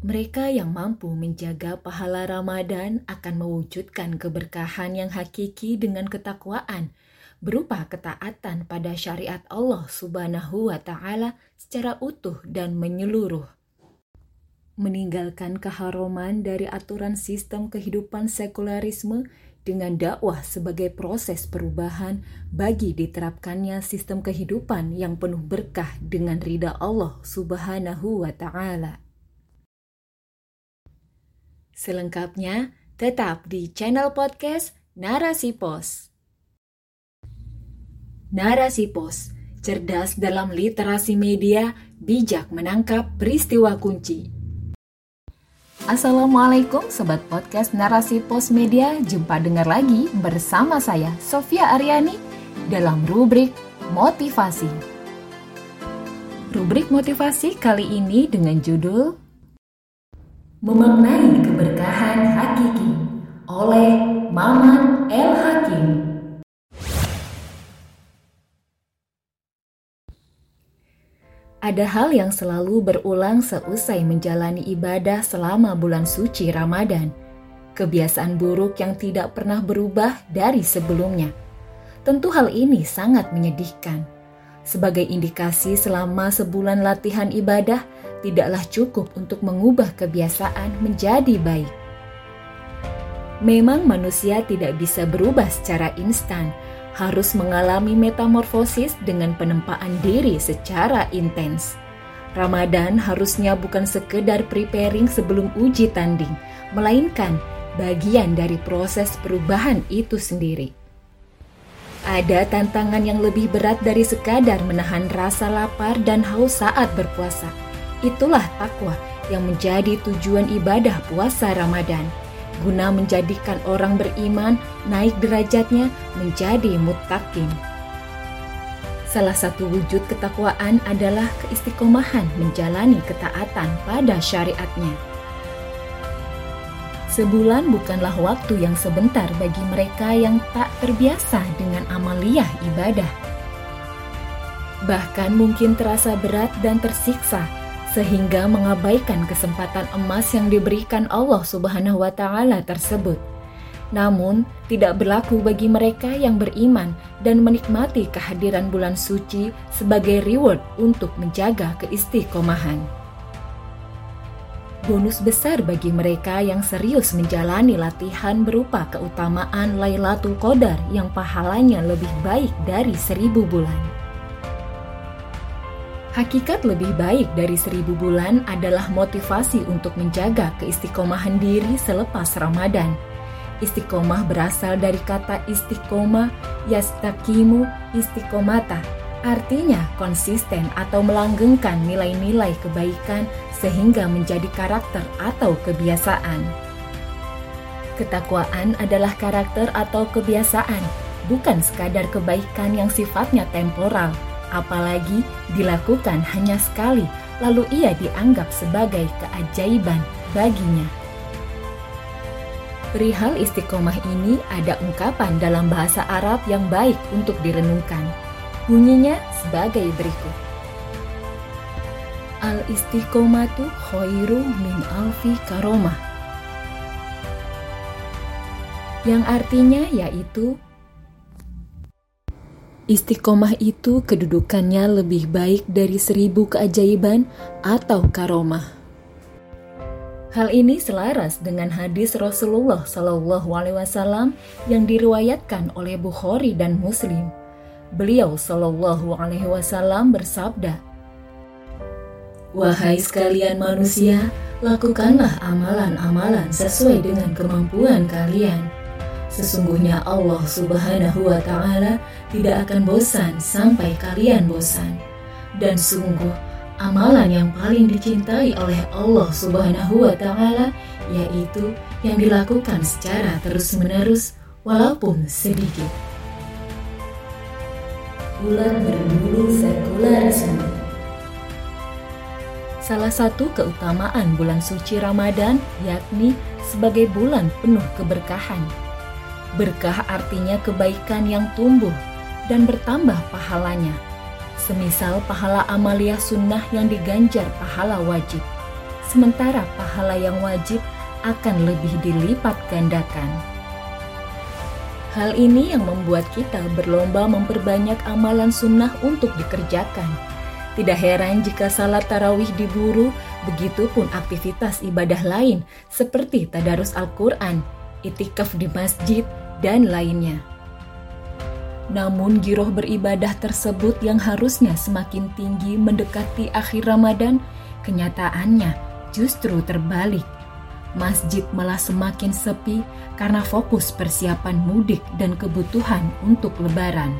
Mereka yang mampu menjaga pahala Ramadan akan mewujudkan keberkahan yang hakiki dengan ketakwaan, berupa ketaatan pada syariat Allah Subhanahu wa Ta'ala secara utuh dan menyeluruh. Meninggalkan keharuman dari aturan sistem kehidupan sekularisme dengan dakwah sebagai proses perubahan bagi diterapkannya sistem kehidupan yang penuh berkah dengan ridha Allah Subhanahu wa Ta'ala. Selengkapnya, tetap di channel podcast Narasi Pos. Narasi Pos, cerdas dalam literasi media, bijak menangkap peristiwa kunci. Assalamualaikum Sobat Podcast Narasi Pos Media, jumpa dengar lagi bersama saya Sofia Aryani dalam rubrik Motivasi. Rubrik motivasi kali ini dengan judul Memaknai Keberkahan Hakiki oleh Maman El Hakim. Ada hal yang selalu berulang seusai menjalani ibadah selama bulan suci Ramadan. Kebiasaan buruk yang tidak pernah berubah dari sebelumnya. Tentu hal ini sangat menyedihkan. Sebagai indikasi selama sebulan latihan ibadah, tidaklah cukup untuk mengubah kebiasaan menjadi baik. Memang manusia tidak bisa berubah secara instan, harus mengalami metamorfosis dengan penempaan diri secara intens. Ramadan harusnya bukan sekedar preparing sebelum uji tanding, melainkan bagian dari proses perubahan itu sendiri. Ada tantangan yang lebih berat dari sekadar menahan rasa lapar dan haus saat berpuasa Itulah takwa yang menjadi tujuan ibadah puasa Ramadan, guna menjadikan orang beriman naik derajatnya menjadi mutakin. Salah satu wujud ketakwaan adalah keistiqomahan menjalani ketaatan pada syariatnya. Sebulan bukanlah waktu yang sebentar bagi mereka yang tak terbiasa dengan amaliyah ibadah. Bahkan mungkin terasa berat dan tersiksa sehingga mengabaikan kesempatan emas yang diberikan Allah Subhanahu wa taala tersebut. Namun, tidak berlaku bagi mereka yang beriman dan menikmati kehadiran bulan suci sebagai reward untuk menjaga keistiqomahan. Bonus besar bagi mereka yang serius menjalani latihan berupa keutamaan Lailatul Qadar yang pahalanya lebih baik dari seribu bulan. Hakikat lebih baik dari seribu bulan adalah motivasi untuk menjaga keistiqomahan diri selepas Ramadan. Istiqomah berasal dari kata istiqomah, yastakimu, istiqomata, artinya konsisten atau melanggengkan nilai-nilai kebaikan sehingga menjadi karakter atau kebiasaan. Ketakwaan adalah karakter atau kebiasaan, bukan sekadar kebaikan yang sifatnya temporal, apalagi dilakukan hanya sekali, lalu ia dianggap sebagai keajaiban baginya. Perihal istiqomah ini ada ungkapan dalam bahasa Arab yang baik untuk direnungkan. Bunyinya sebagai berikut. Al-istiqomatu khairu min alfi karomah. Yang artinya yaitu Istiqomah itu kedudukannya lebih baik dari seribu keajaiban atau karomah. Hal ini selaras dengan hadis Rasulullah Shallallahu Alaihi Wasallam yang diriwayatkan oleh Bukhari dan Muslim. Beliau Shallallahu Alaihi Wasallam bersabda, Wahai sekalian manusia, lakukanlah amalan-amalan sesuai dengan kemampuan kalian Sesungguhnya Allah Subhanahu wa Ta'ala tidak akan bosan sampai kalian bosan, dan sungguh amalan yang paling dicintai oleh Allah Subhanahu wa Ta'ala yaitu yang dilakukan secara terus-menerus, walaupun sedikit. Bulan berbulu sekularisme Salah satu keutamaan bulan suci Ramadan yakni sebagai bulan penuh keberkahan Berkah artinya kebaikan yang tumbuh dan bertambah pahalanya. Semisal pahala amaliyah sunnah yang diganjar pahala wajib. sementara pahala yang wajib akan lebih dilipat gandakan. Hal ini yang membuat kita berlomba memperbanyak amalan sunnah untuk dikerjakan. Tidak heran jika salat tarawih diburu, begitupun aktivitas ibadah lain seperti tadarus Al-Quran, itikaf di masjid, dan lainnya. Namun giroh beribadah tersebut yang harusnya semakin tinggi mendekati akhir Ramadan, kenyataannya justru terbalik masjid malah semakin sepi karena fokus persiapan mudik dan kebutuhan untuk lebaran.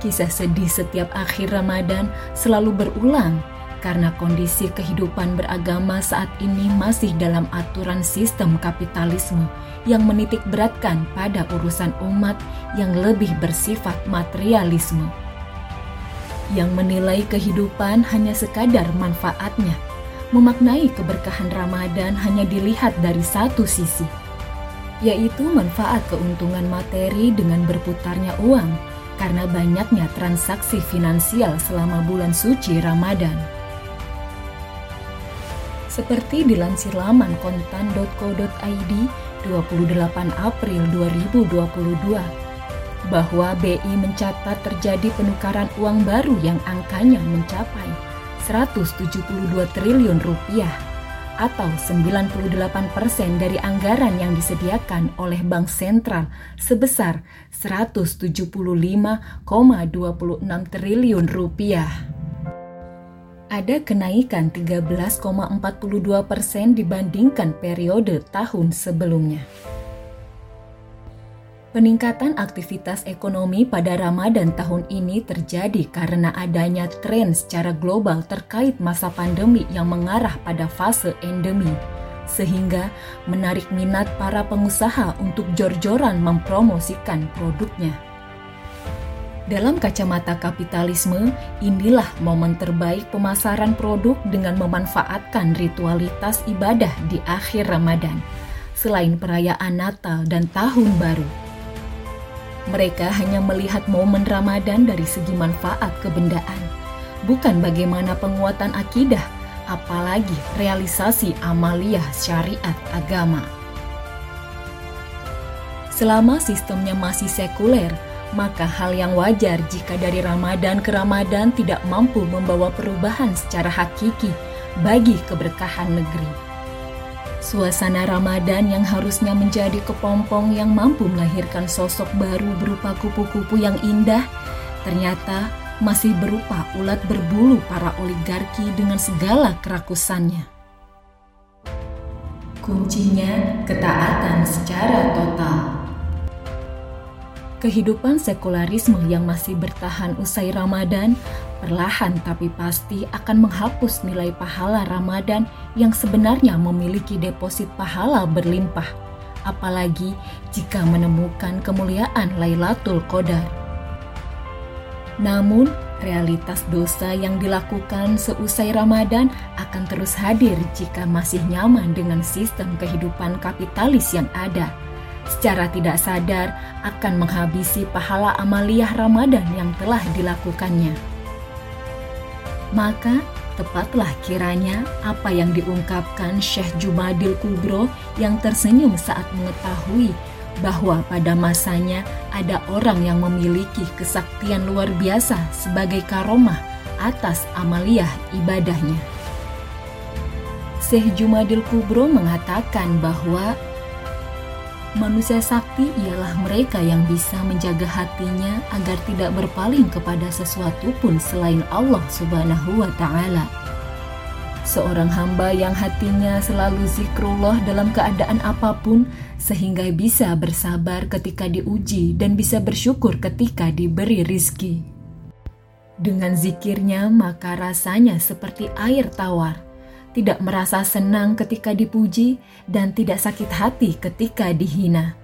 Kisah sedih setiap akhir Ramadan selalu berulang karena kondisi kehidupan beragama saat ini masih dalam aturan sistem kapitalisme yang menitik beratkan pada urusan umat yang lebih bersifat materialisme. Yang menilai kehidupan hanya sekadar manfaatnya memaknai keberkahan Ramadan hanya dilihat dari satu sisi, yaitu manfaat keuntungan materi dengan berputarnya uang karena banyaknya transaksi finansial selama bulan suci Ramadan. Seperti dilansir laman kontan.co.id 28 April 2022, bahwa BI mencatat terjadi penukaran uang baru yang angkanya mencapai 172 triliun rupiah atau 98 persen dari anggaran yang disediakan oleh Bank Sentral sebesar 175,26 triliun rupiah. Ada kenaikan 13,42 persen dibandingkan periode tahun sebelumnya. Peningkatan aktivitas ekonomi pada Ramadan tahun ini terjadi karena adanya tren secara global terkait masa pandemi yang mengarah pada fase endemi, sehingga menarik minat para pengusaha untuk jor-joran mempromosikan produknya. Dalam kacamata kapitalisme, inilah momen terbaik pemasaran produk dengan memanfaatkan ritualitas ibadah di akhir Ramadan, selain perayaan Natal dan Tahun Baru. Mereka hanya melihat momen Ramadan dari segi manfaat kebendaan, bukan bagaimana penguatan akidah, apalagi realisasi amaliyah syariat agama. Selama sistemnya masih sekuler, maka hal yang wajar jika dari Ramadan ke Ramadan tidak mampu membawa perubahan secara hakiki bagi keberkahan negeri. Suasana Ramadan yang harusnya menjadi kepompong yang mampu melahirkan sosok baru berupa kupu-kupu yang indah, ternyata masih berupa ulat berbulu para oligarki dengan segala kerakusannya. Kuncinya ketaatan secara total. Kehidupan sekularisme yang masih bertahan usai Ramadan perlahan tapi pasti akan menghapus nilai pahala Ramadan yang sebenarnya memiliki deposit pahala berlimpah, apalagi jika menemukan kemuliaan Lailatul Qadar. Namun, realitas dosa yang dilakukan seusai Ramadan akan terus hadir jika masih nyaman dengan sistem kehidupan kapitalis yang ada secara tidak sadar akan menghabisi pahala amaliyah Ramadan yang telah dilakukannya. Maka, tepatlah kiranya apa yang diungkapkan Syekh Jumadil Kubro yang tersenyum saat mengetahui bahwa pada masanya ada orang yang memiliki kesaktian luar biasa sebagai karomah atas amaliyah ibadahnya. Syekh Jumadil Kubro mengatakan bahwa Manusia sakti ialah mereka yang bisa menjaga hatinya agar tidak berpaling kepada sesuatu pun selain Allah Subhanahu wa Ta'ala. Seorang hamba yang hatinya selalu zikrullah dalam keadaan apa pun, sehingga bisa bersabar ketika diuji dan bisa bersyukur ketika diberi rizki. Dengan zikirnya, maka rasanya seperti air tawar tidak merasa senang ketika dipuji, dan tidak sakit hati ketika dihina.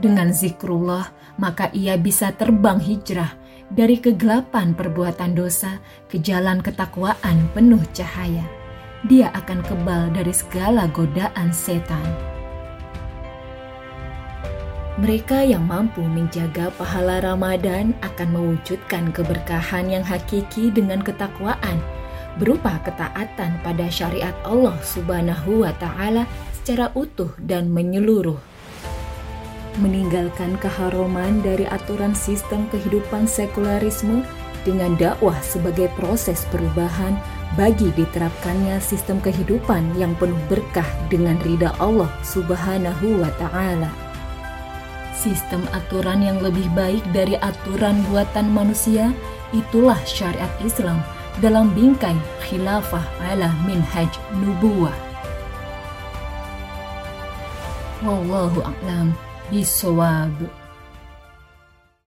Dengan zikrullah, maka ia bisa terbang hijrah dari kegelapan perbuatan dosa ke jalan ketakwaan penuh cahaya. Dia akan kebal dari segala godaan setan. Mereka yang mampu menjaga pahala Ramadan akan mewujudkan keberkahan yang hakiki dengan ketakwaan berupa ketaatan pada syariat Allah Subhanahu wa taala secara utuh dan menyeluruh. Meninggalkan keharuman dari aturan sistem kehidupan sekularisme dengan dakwah sebagai proses perubahan bagi diterapkannya sistem kehidupan yang penuh berkah dengan ridha Allah Subhanahu wa taala. Sistem aturan yang lebih baik dari aturan buatan manusia itulah syariat Islam dalam bingkai khilafah ala minhaj nubuwah. Wallahu a'lam bisawab.